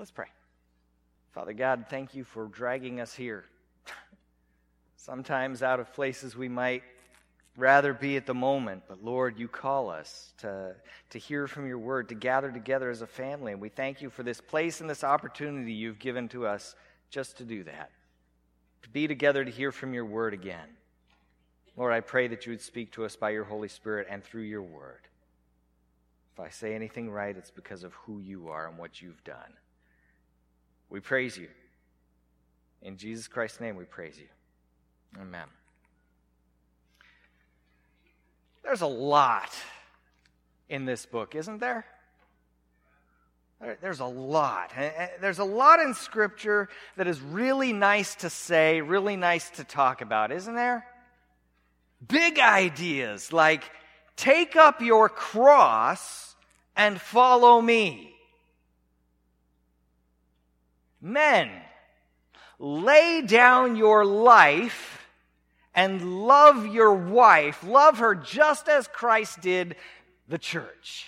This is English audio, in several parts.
Let's pray. Father God, thank you for dragging us here. Sometimes out of places we might rather be at the moment, but Lord, you call us to, to hear from your word, to gather together as a family. And we thank you for this place and this opportunity you've given to us just to do that, to be together to hear from your word again. Lord, I pray that you would speak to us by your Holy Spirit and through your word. If I say anything right, it's because of who you are and what you've done. We praise you. In Jesus Christ's name, we praise you. Amen. There's a lot in this book, isn't there? There's a lot. Eh, eh, there's a lot in Scripture that is really nice to say, really nice to talk about, isn't there? Big ideas like take up your cross and follow me. Men, lay down your life and love your wife. Love her just as Christ did the church.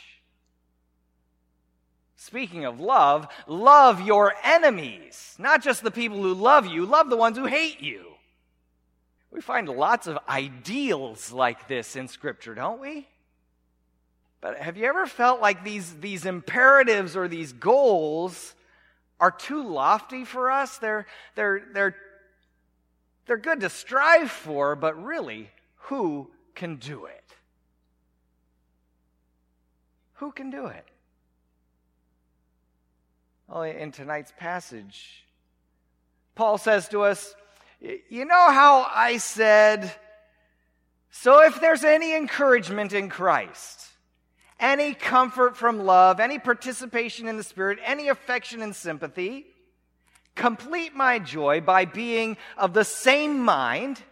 Speaking of love, love your enemies. Not just the people who love you, love the ones who hate you. We find lots of ideals like this in Scripture, don't we? But have you ever felt like these, these imperatives or these goals are too lofty for us? They're, they're, they're they're good to strive for, but really, who can do it? Who can do it? Well, in tonight's passage, Paul says to us, You know how I said, so if there's any encouragement in Christ, any comfort from love, any participation in the Spirit, any affection and sympathy, Complete my joy by being of the same mind,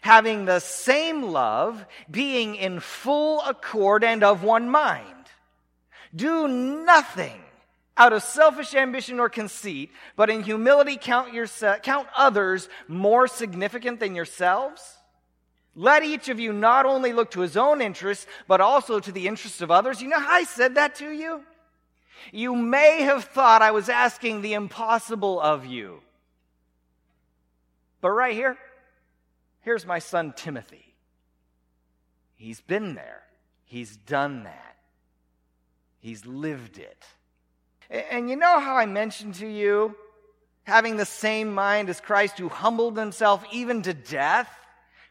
having the same love, being in full accord and of one mind. Do nothing out of selfish ambition or conceit, but in humility count, count others more significant than yourselves. Let each of you not only look to his own interests, but also to the interests of others. You know how I said that to you? You may have thought I was asking the impossible of you. But right here, here's my son Timothy. He's been there, he's done that, he's lived it. And you know how I mentioned to you having the same mind as Christ who humbled himself even to death?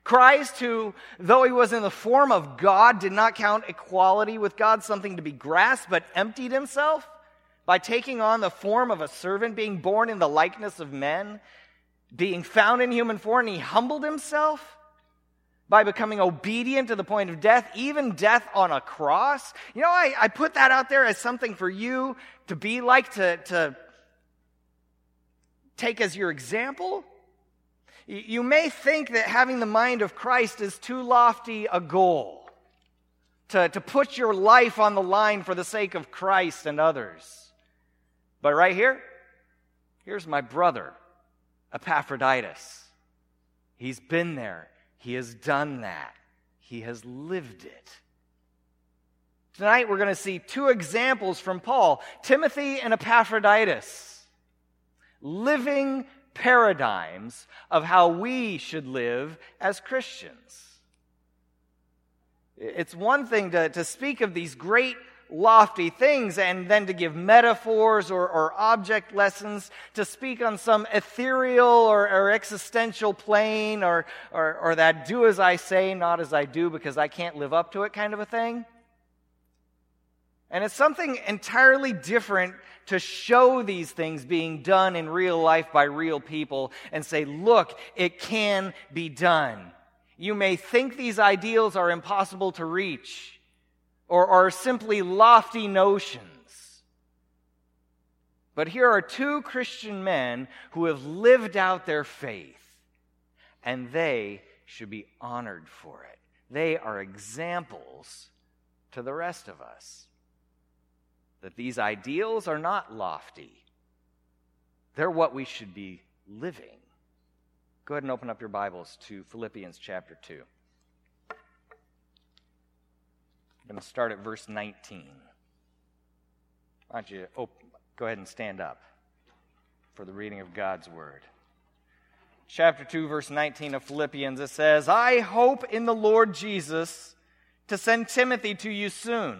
Christ, who, though he was in the form of God, did not count equality with God something to be grasped, but emptied himself by taking on the form of a servant, being born in the likeness of men, being found in human form, he humbled himself by becoming obedient to the point of death, even death on a cross. You know, I, I put that out there as something for you to be like, to, to take as your example. You may think that having the mind of Christ is too lofty a goal, to, to put your life on the line for the sake of Christ and others. But right here, here's my brother, Epaphroditus. He's been there, he has done that, he has lived it. Tonight, we're going to see two examples from Paul Timothy and Epaphroditus, living paradigms of how we should live as Christians. It's one thing to, to speak of these great lofty things and then to give metaphors or, or object lessons, to speak on some ethereal or, or existential plane or, or, or that do as I say, not as I do because I can't live up to it kind of a thing. And it's something entirely different to show these things being done in real life by real people and say, look, it can be done. You may think these ideals are impossible to reach or are simply lofty notions. But here are two Christian men who have lived out their faith, and they should be honored for it. They are examples to the rest of us that these ideals are not lofty, they're what we should be living. Go ahead and open up your Bibles to Philippians chapter 2. I'm going to start at verse 19. Why don't you op- Go ahead and stand up for the reading of God's word. Chapter 2, verse 19 of Philippians, it says, I hope in the Lord Jesus to send Timothy to you soon,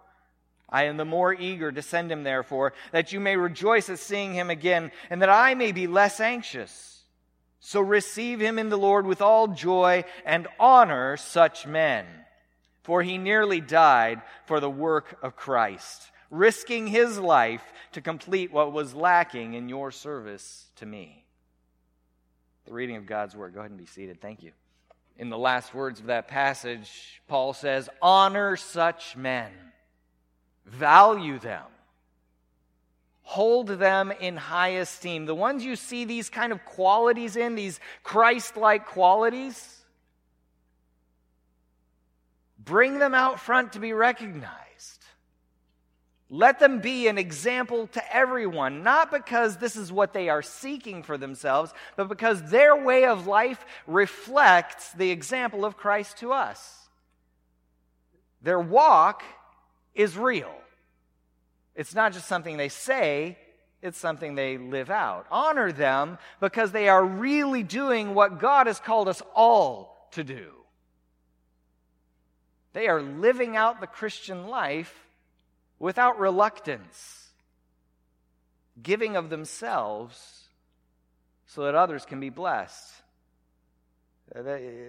I am the more eager to send him, therefore, that you may rejoice at seeing him again, and that I may be less anxious. So receive him in the Lord with all joy and honor such men. For he nearly died for the work of Christ, risking his life to complete what was lacking in your service to me. The reading of God's word. Go ahead and be seated. Thank you. In the last words of that passage, Paul says, Honor such men value them, hold them in high esteem. The ones you see these kind of qualities in, these Christ like qualities, bring them out front to be recognized. Let them be an example to everyone, not because this is what they are seeking for themselves, but because their way of life reflects the example of Christ to us. Their walk is real. It's not just something they say, it's something they live out. Honor them because they are really doing what God has called us all to do. They are living out the Christian life without reluctance, giving of themselves so that others can be blessed. Uh,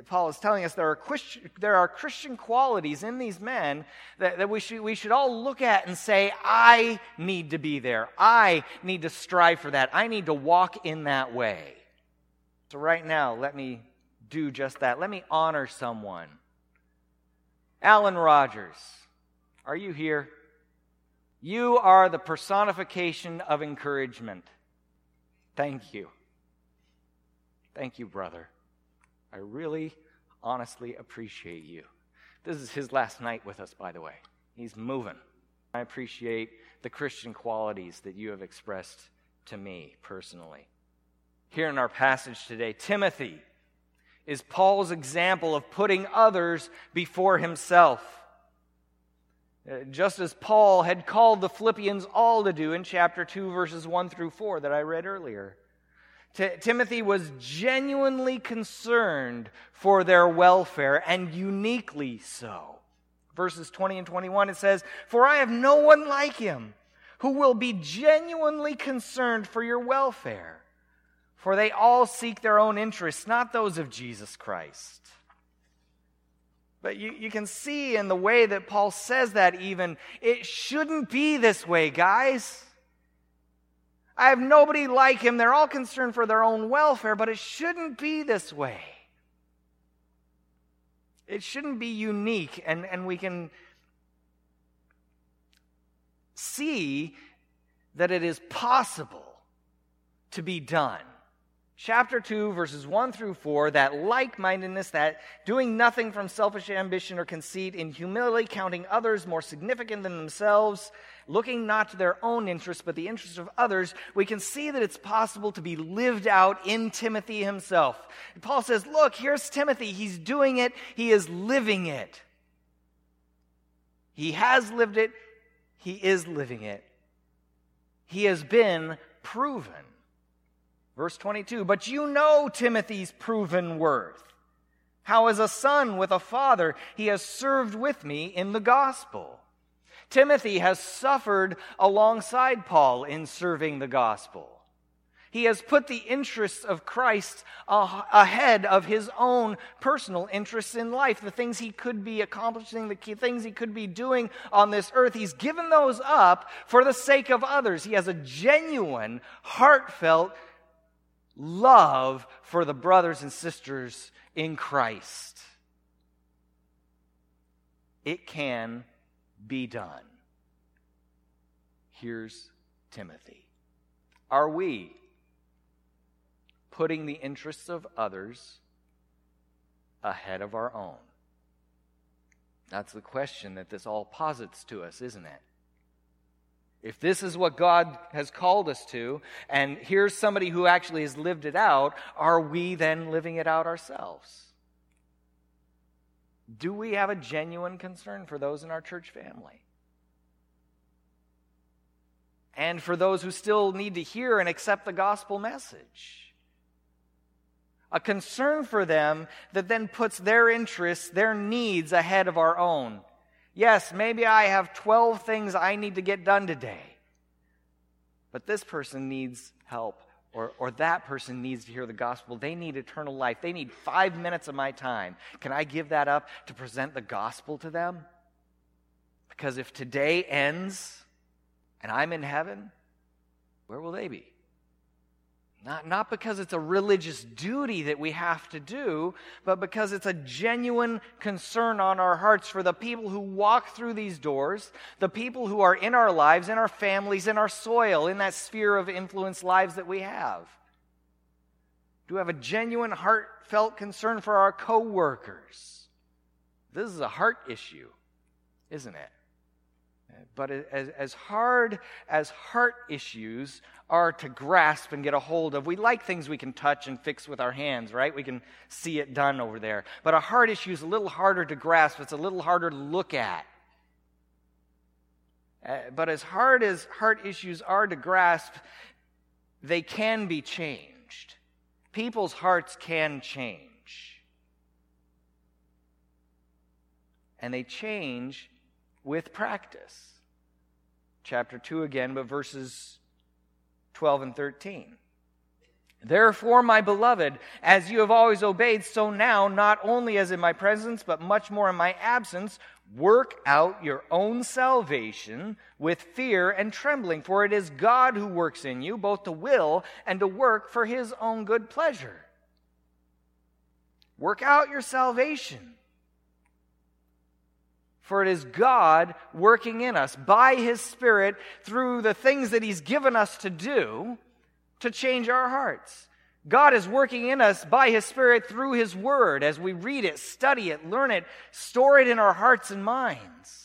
Paul is telling us there are, Christian, there are Christian qualities in these men that, that we, should, we should all look at and say, I need to be there. I need to strive for that. I need to walk in that way. So, right now, let me do just that. Let me honor someone. Alan Rogers, are you here? You are the personification of encouragement. Thank you. Thank you, brother. I really, honestly appreciate you. This is his last night with us, by the way. He's moving. I appreciate the Christian qualities that you have expressed to me personally. Here in our passage today, Timothy is Paul's example of putting others before himself. Uh, just as Paul had called the Philippians all to do in chapter 2, verses 1 through 4 that I read earlier. T- Timothy was genuinely concerned for their welfare, and uniquely so. Verses 20 and 21, it says, For I have no one like him who will be genuinely concerned for your welfare, for they all seek their own interests, not those of Jesus Christ. But you, you can see in the way that Paul says that, even, it shouldn't be this way, guys. I have nobody like him. They're all concerned for their own welfare, but it shouldn't be this way. It shouldn't be unique, and, and we can see that it is possible to be done chapter 2, verses 1 through 4, that like mindedness, that doing nothing from selfish ambition or conceit, in humility counting others more significant than themselves, looking not to their own interests, but the interests of others, we can see that it's possible to be lived out in Timothy himself. Paul says, Look, here's Timothy. He's doing it, he is living it. He has lived it, he is living it. He has been proven. Verse 22 But you know Timothy's proven worth. How, as a son with a father, he has served with me in the gospel. Timothy has suffered alongside Paul in serving the gospel. He has put the interests of Christ ah, ahead of his own personal interests in life, the things he could be accomplishing, the things he could be doing on this earth. He's given those up for the sake of others. He has a genuine, heartfelt love for the brothers and sisters in Christ. It can be done. Here's Timothy. Are we putting the interests of others ahead of our own? That's the question that this all posits to us, isn't it? If this is what God has called us to, and here's somebody who actually has lived it out, are we then living it out ourselves? Do we have a genuine concern for those in our church family? And for those who still need to hear and accept the gospel message? A concern for them that then puts their interests, their needs ahead of our own. Yes, maybe I have 12 things I need to get done today. But this person needs help, or, or that person needs to hear the gospel. They need eternal life. They need five minutes of my time. Can I give that up to present the gospel to them? Because if today ends and I'm in heaven, where will they be? Not, not because it's a religious duty that we have to do, but because it's a genuine concern on our hearts for the people who walk through these doors, the people who are in our lives, in our families, in our soil, in that sphere of influence lives that we have. Do we have a genuine, heartfelt concern for our coworkers? This is a heart issue, isn't it? But as, as hard as heart issues are to grasp and get a hold of, we like things we can touch and fix with our hands, right? We can see it done over there. But a heart issue is a little harder to grasp, it's a little harder to look at. Uh, but as hard as heart issues are to grasp, they can be changed. People's hearts can change. And they change with practice chapter 2 again, but verses 12 and 13. Therefore, my beloved, as you have always obeyed, so now, not only as in my presence, but much more in my absence, work out your own salvation with fear and trembling, for it is God who works in you, both to will and to work for his own good pleasure. Work out your salvation for it is God working in us by His Spirit through the things that He's given us to do to change our hearts. God is working in us by His Spirit through His Word as we read it, study it, learn it, store it in our hearts and minds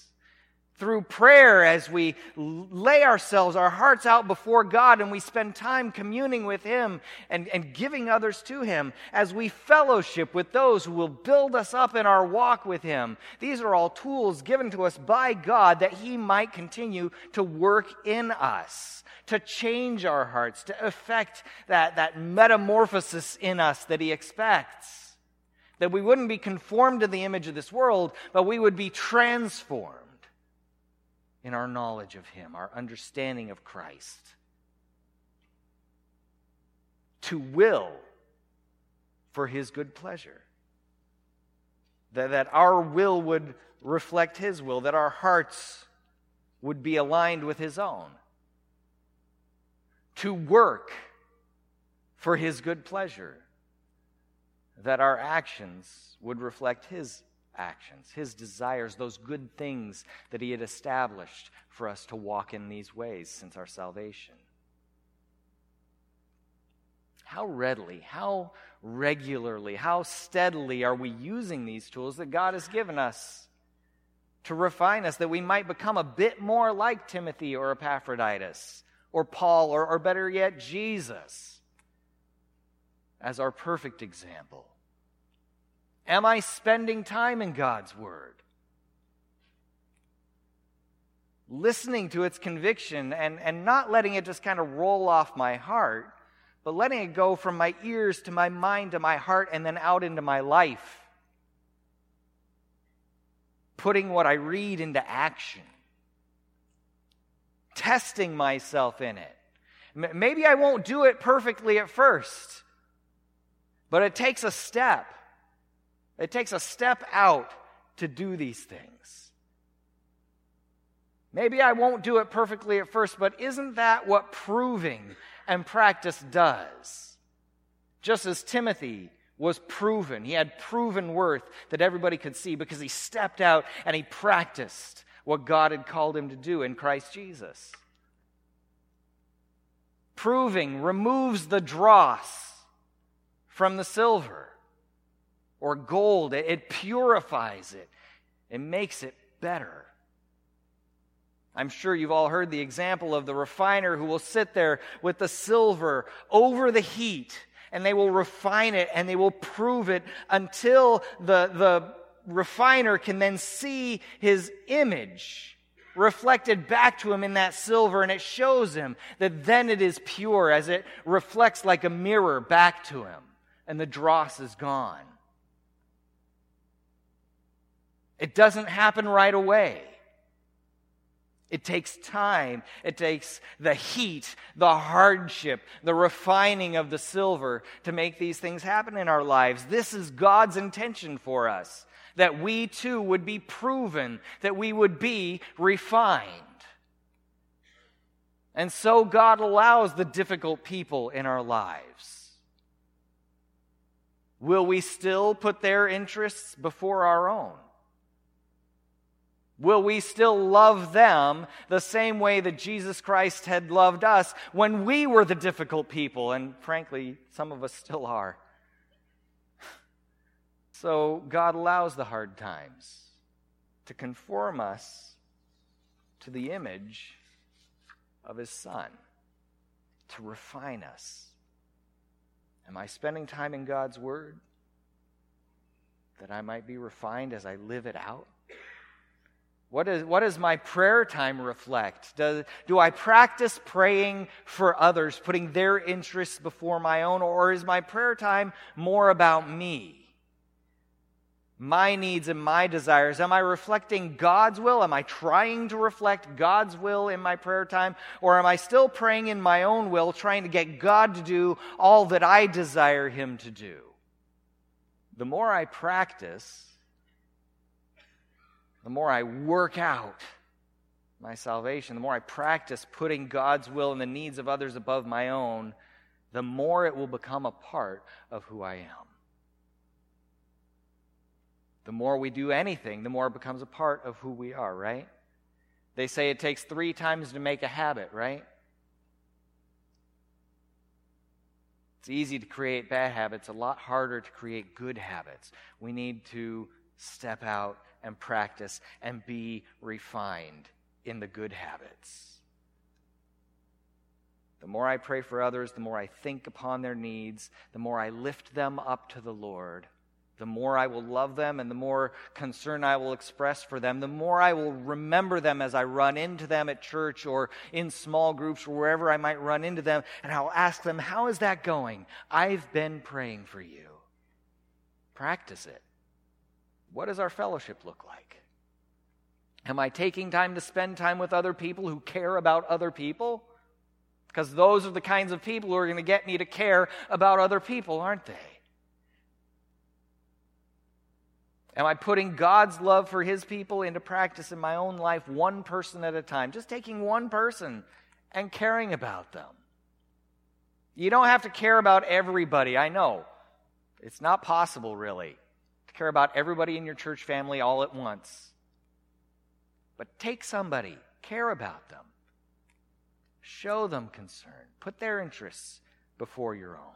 through prayer as we lay ourselves, our hearts out before God, and we spend time communing with Him and, and giving others to Him, as we fellowship with those who will build us up in our walk with Him. These are all tools given to us by God that He might continue to work in us, to change our hearts, to effect that, that metamorphosis in us that He expects. That we wouldn't be conformed to the image of this world, but we would be transformed in our knowledge of Him, our understanding of Christ. To will for His good pleasure. That, that our will would reflect His will, that our hearts would be aligned with His own. To work for His good pleasure, that our actions would reflect His actions, his desires, those good things that he had established for us to walk in these ways since our salvation. How readily, how regularly, how steadily are we using these tools that God has given us to refine us that we might become a bit more like Timothy or Epaphroditus or Paul or, or better yet, Jesus as our perfect example? Am I spending time in God's Word? Listening to its conviction and, and not letting it just kind of roll off my heart, but letting it go from my ears to my mind to my heart and then out into my life. Putting what I read into action. Testing myself in it Maybe I won't do it perfectly at first, but it takes a step. It takes a step out to do these things. Maybe I won't do it perfectly at first, but isn't that what proving and practice does? Just as Timothy was proven, he had proven worth that everybody could see because he stepped out and he practiced what God had called him to do in Christ Jesus. Proving removes the dross from the silver or gold, it purifies it, it makes it better. I'm sure you've all heard the example of the refiner who will sit there with the silver over the heat and they will refine it and they will prove it until the, the refiner can then see his image reflected back to him in that silver and it shows him that then it is pure as it reflects like a mirror back to him and the dross is gone. It doesn't happen right away. It takes time. It takes the heat, the hardship, the refining of the silver to make these things happen in our lives. This is God's intention for us that we too would be proven, that we would be refined. And so God allows the difficult people in our lives. Will we still put their interests before our own? Will we still love them the same way that Jesus Christ had loved us when we were the difficult people? And frankly, some of us still are. So God allows the hard times to conform us to the image of His Son, to refine us. Am I spending time in God's Word that I might be refined as I live it out? What, is, what does my prayer time reflect? Do, do I practice praying for others, putting their interests before my own, or is my prayer time more about me? My needs and my desires? Am I reflecting God's will? Am I trying to reflect God's will in my prayer time? Or am I still praying in my own will, trying to get God to do all that I desire Him to do? The more I practice, the more I work out my salvation, the more I practice putting God's will and the needs of others above my own, the more it will become a part of who I am. The more we do anything, the more it becomes a part of who we are, right? They say it takes three times to make a habit, right? It's easy to create bad habits, a lot harder to create good habits. We need to step out and practice and be refined in the good habits. The more I pray for others, the more I think upon their needs, the more I lift them up to the Lord, the more I will love them and the more concern I will express for them, the more I will remember them as I run into them at church or in small groups or wherever I might run into them, and I'll ask them, How is that going? I've been praying for you. Practice it. What does our fellowship look like? Am I taking time to spend time with other people who care about other people? Because those are the kinds of people who are going to get me to care about other people, aren't they? Am I putting God's love for His people into practice in my own life, one person at a time? Just taking one person and caring about them. You don't have to care about everybody, I know. It's not possible, really care about everybody in your church family all at once. But take somebody, care about them, show them concern, put their interests before your own.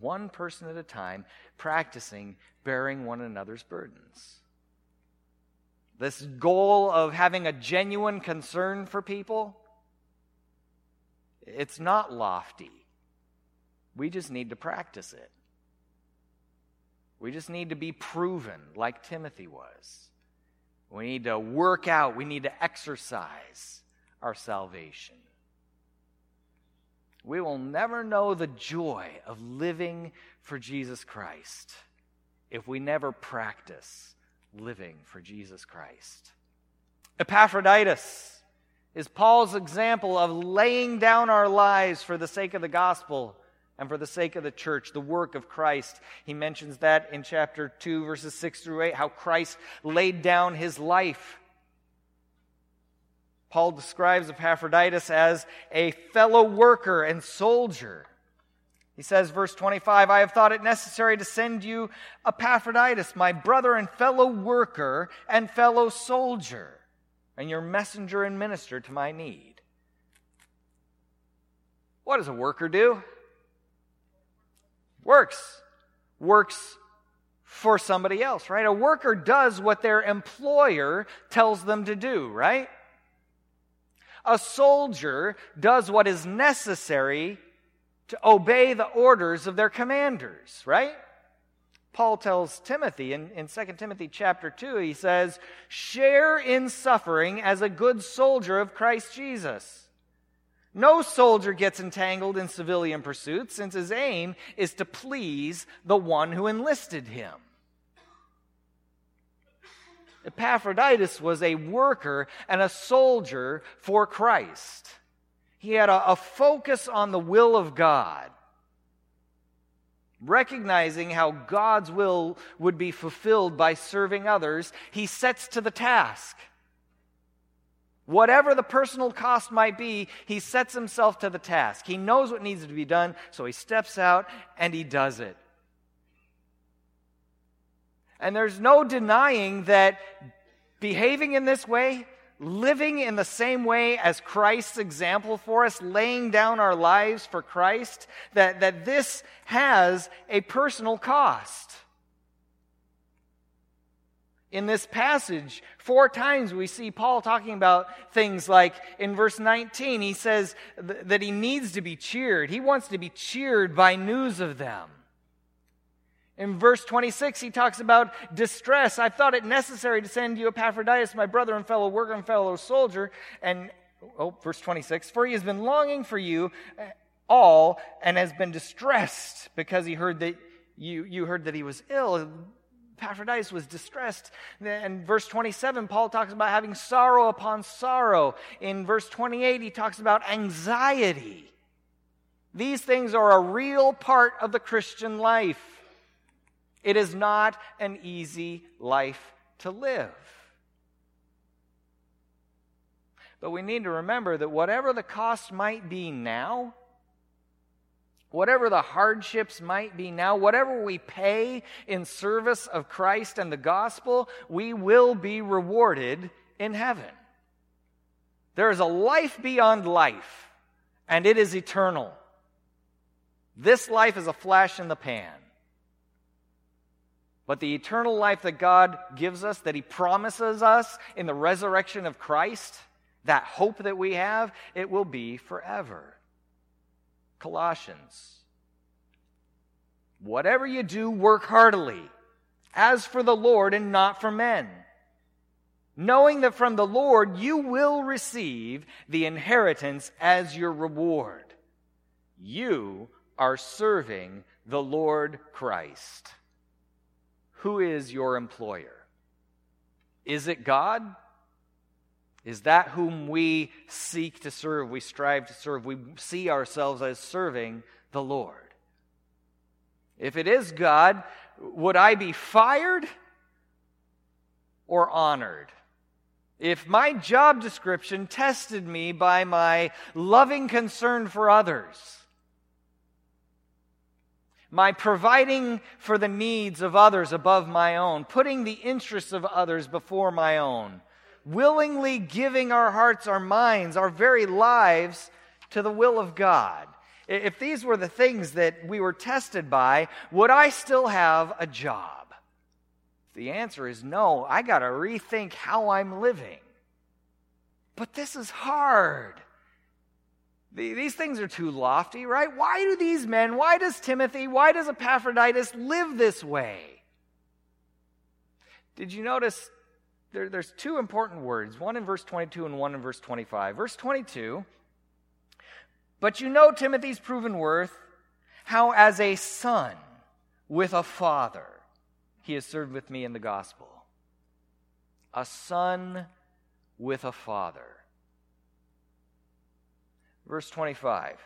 One person at a time, practicing bearing one another's burdens. This goal of having a genuine concern for people, it's not lofty. We just need to practice it. We just need to be proven like Timothy was. We need to work out, we need to exercise our salvation. We will never know the joy of living for Jesus Christ if we never practice living for Jesus Christ. Epaphroditus is Paul's example of laying down our lives for the sake of the gospel and for the sake of the church, the work of Christ. He mentions that in chapter 2, verses 6 through 8, how Christ laid down his life. Paul describes Epaphroditus as a fellow worker and soldier. He says, verse 25, I have thought it necessary to send you Epaphroditus, my brother and fellow worker and fellow soldier and your messenger and minister to my need. What does a worker do? Works. Works for somebody else, right? A worker does what their employer tells them to do, right? A soldier does what is necessary to obey the orders of their commanders, right? Paul tells Timothy in, in 2 Timothy chapter 2, he says, Share in suffering as a good soldier of Christ Jesus. No soldier gets entangled in civilian pursuits since his aim is to please the one who enlisted him. Epaphroditus was a worker and a soldier for Christ. He had a, a focus on the will of God recognizing how God's will would be fulfilled by serving others, he sets to the task. Whatever the personal cost might be, he sets himself to the task. He knows what needs to be done, so he steps out and he does it. And there's no denying that behaving in this way living in the same way as Christ's example for us, laying down our lives for Christ, that, that this has a personal cost. In this passage, four times we see Paul talking about things like in verse 19, he says th- that he needs to be cheered. He wants to be cheered by news of them. In verse 26, he talks about distress. I thought it necessary to send you Epaphroditus, my brother and fellow worker and fellow soldier. And, oh, verse 26, for he has been longing for you eh, all and has been distressed because he heard that you, you heard that he was ill. Epaphroditus was distressed. And verse 27, Paul talks about having sorrow upon sorrow. In verse 28, he talks about anxiety. These things are a real part of the Christian life. It is not an easy life to live. But we need to remember that whatever the cost might be now, whatever the hardships might be now, whatever we pay in service of Christ and the gospel, we will be rewarded in heaven. There is a life beyond life, and it is eternal. This life is a flash in the pan. But the eternal life that God gives us, that He promises us in the resurrection of Christ, that hope that we have, it will be forever. Colossians. Whatever you do, work heartily, as for the Lord and not for men, knowing that from the Lord you will receive the inheritance as your reward. You are serving the Lord Christ. Who is your employer? Is it God? Is that whom we seek to serve, we strive to serve, we see ourselves as serving the Lord? If it is God, would I be fired or honored? If my job description tested me by my loving concern for others, my providing for the needs of others above my own, putting the interests of others before my own, willingly giving our hearts, our minds, our very lives to the will of God. If these were the things that we were tested by, would I still have a job? The answer is no. I got to rethink how I'm living. But this is hard. These things are too lofty, right? Why do these men, why does Timothy, why does Epaphroditus live this way? Did you notice there, there's two important words, one in verse 22 and one in verse 25. Verse 22, but you know Timothy's proven worth, how as a son with a father he has served with me in the gospel. A son with a father. Verse 25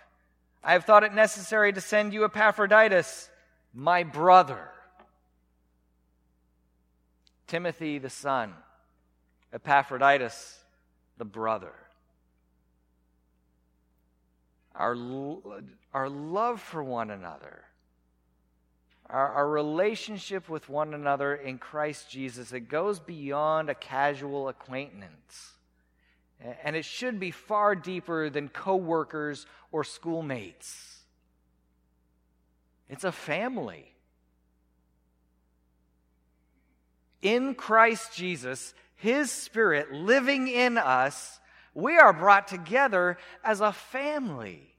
I have thought it necessary to send you Epaphroditus, my brother. Timothy, the son. Epaphroditus, the brother. Our, our love for one another, our, our relationship with one another in Christ Jesus, it goes beyond a casual acquaintance. And it should be far deeper than coworkers or schoolmates. It's a family. In Christ Jesus, His Spirit living in us, we are brought together as a family.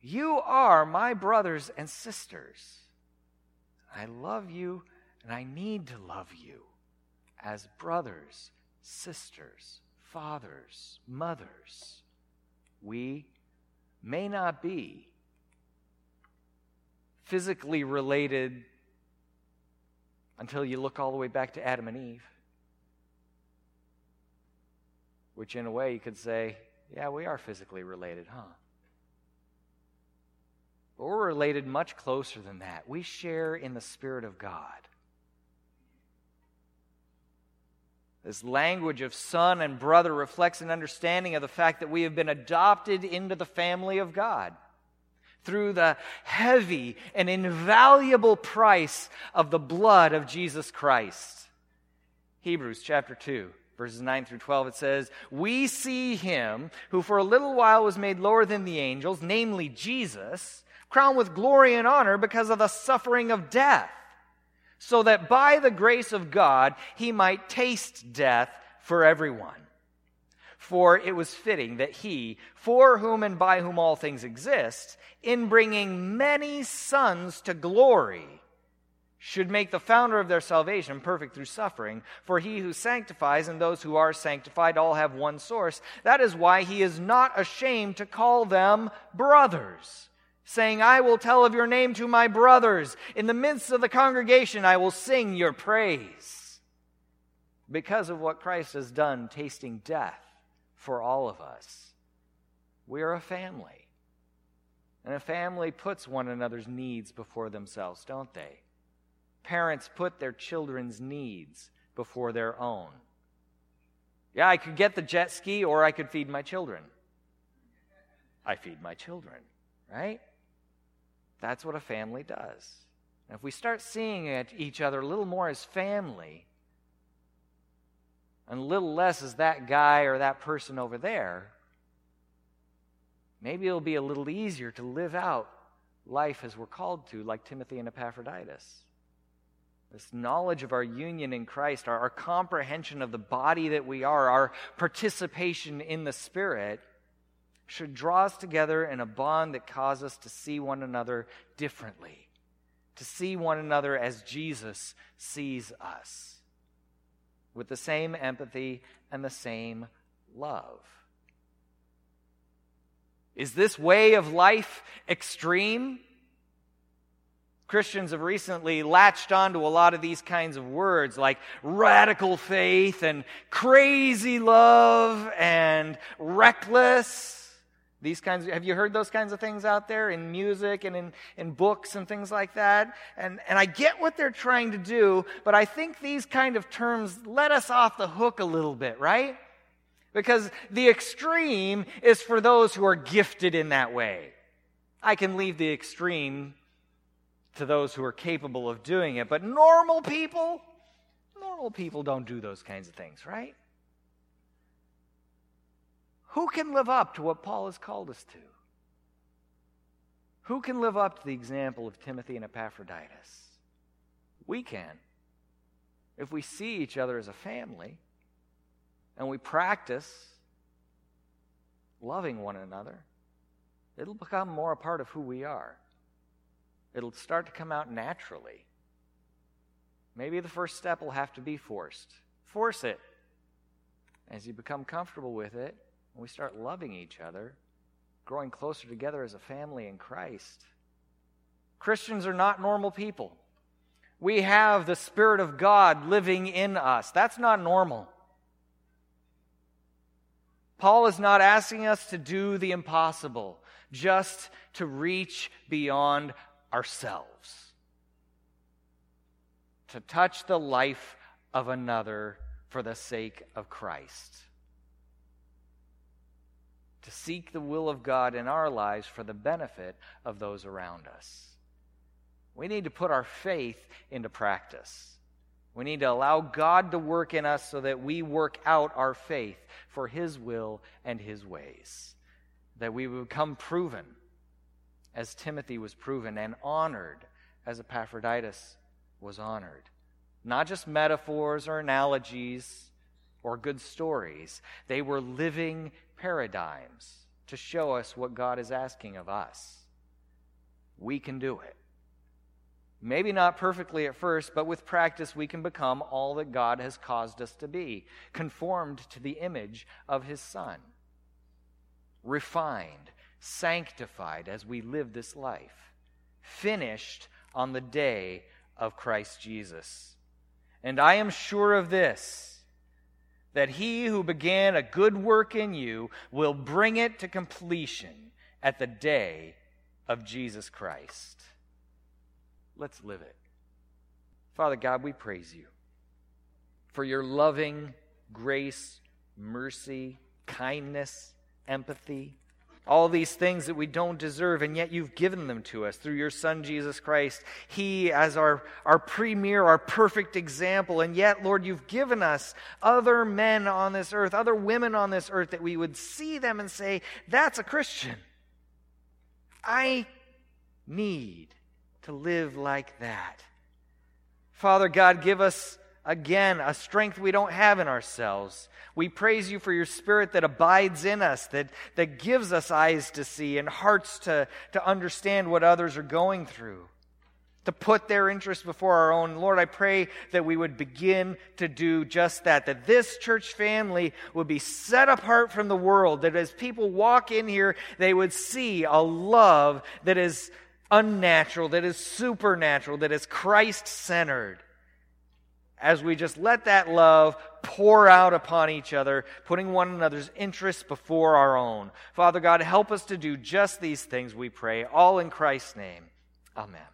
You are my brothers and sisters. I love you and I need to love you as brothers, sisters, fathers, mothers. We may not be physically related until you look all the way back to Adam and Eve. Which, in a way, you could say, yeah, we are physically related, huh? But we're related much closer than that. We share in the Spirit of God. This language of son and brother reflects an understanding of the fact that we have been adopted into the family of God through the heavy and invaluable price of the blood of Jesus Christ. Hebrews chapter 2, verses 9 through 12, it says, We see him who for a little while was made lower than the angels, namely Jesus, crowned with glory and honor because of the suffering of death, so that by the grace of God he might taste death for everyone. For it was fitting that he, for whom and by whom all things exist, in bringing many sons to glory, should make the founder of their salvation perfect through suffering. For he who sanctifies and those who are sanctified all have one source. That is why he is not ashamed to call them brothers, saying, I will tell of your name to my brothers. In the midst of the congregation, I will sing your praise. Because of what Christ has done, tasting death for all of us. We are a family. And a family puts one another's needs before themselves, don't they? Parents put their children's needs before their own. Yeah, I could get the jet ski or I could feed my children. I feed my children, right? That's what a family does. And if we start seeing each other a little more as family, and a little less as that guy or that person over there, maybe it'll be a little easier to live out life as we're called to, like Timothy and Epaphroditus. This knowledge of our union in Christ, our, our comprehension of the body that we are, our participation in the Spirit, should draw us together in a bond that causes us to see one another differently, to see one another as Jesus sees us with the same empathy and the same love. Is this way of life extreme? Christians have recently latched onto a lot of these kinds of words like radical faith and crazy love and reckless. These kinds of, have you heard those kinds of things out there in music and in, in books and things like that? And, and I get what they're trying to do, but I think these kind of terms let us off the hook a little bit, right? Because the extreme is for those who are gifted in that way. I can leave the extreme to those who are capable of doing it, but normal people, normal people don't do those kinds of things, right? Who can live up to what Paul has called us to? Who can live up to the example of Timothy and Epaphroditus? We can. If we see each other as a family and we practice loving one another, it'll become more a part of who we are. It'll start to come out naturally. Maybe the first step will have to be forced. Force it. As you become comfortable with it, when we start loving each other, growing closer together as a family in Christ. Christians are not normal people. We have the Spirit of God living in us. That's not normal. Paul is not asking us to do the impossible, just to reach beyond ourselves, to touch the life of another for the sake of Christ, to seek the will of God in our lives for the benefit of those around us. We need to put our faith into practice. We need to allow God to work in us so that we work out our faith for His will and His ways. That we become proven, as Timothy was proven, and honored as Epaphroditus was honored. Not just metaphors or analogies or good stories, they were living paradigms to show us what God is asking of us. We can do it. Maybe not perfectly at first, but with practice, we can become all that God has caused us to be, conformed to the image of His Son, refined, sanctified as we live this life, finished on the day of Christ Jesus. And I am sure of this that he who began a good work in you will bring it to completion at the day of Jesus Christ. Let's live it. Father God, we praise you for your loving grace, mercy, kindness, empathy, all these things that we don't deserve, and yet you've given them to us through your Son, Jesus Christ. He, as our, our premier, our perfect example, and yet, Lord, you've given us other men on this earth, other women on this earth, that we would see them and say, That's a Christian. I need to live like that. Father God, give us again a strength we don't have in ourselves. We praise you for your spirit that abides in us, that, that gives us eyes to see and hearts to, to understand what others are going through, to put their interests before our own. Lord, I pray that we would begin to do just that, that this church family would be set apart from the world, that as people walk in here, they would see a love that is unnatural, that is supernatural, that is Christ centered. As we just let that love pour out upon each other, putting one another's interests before our own. Father God, help us to do just these things, we pray, all in Christ's name. Amen.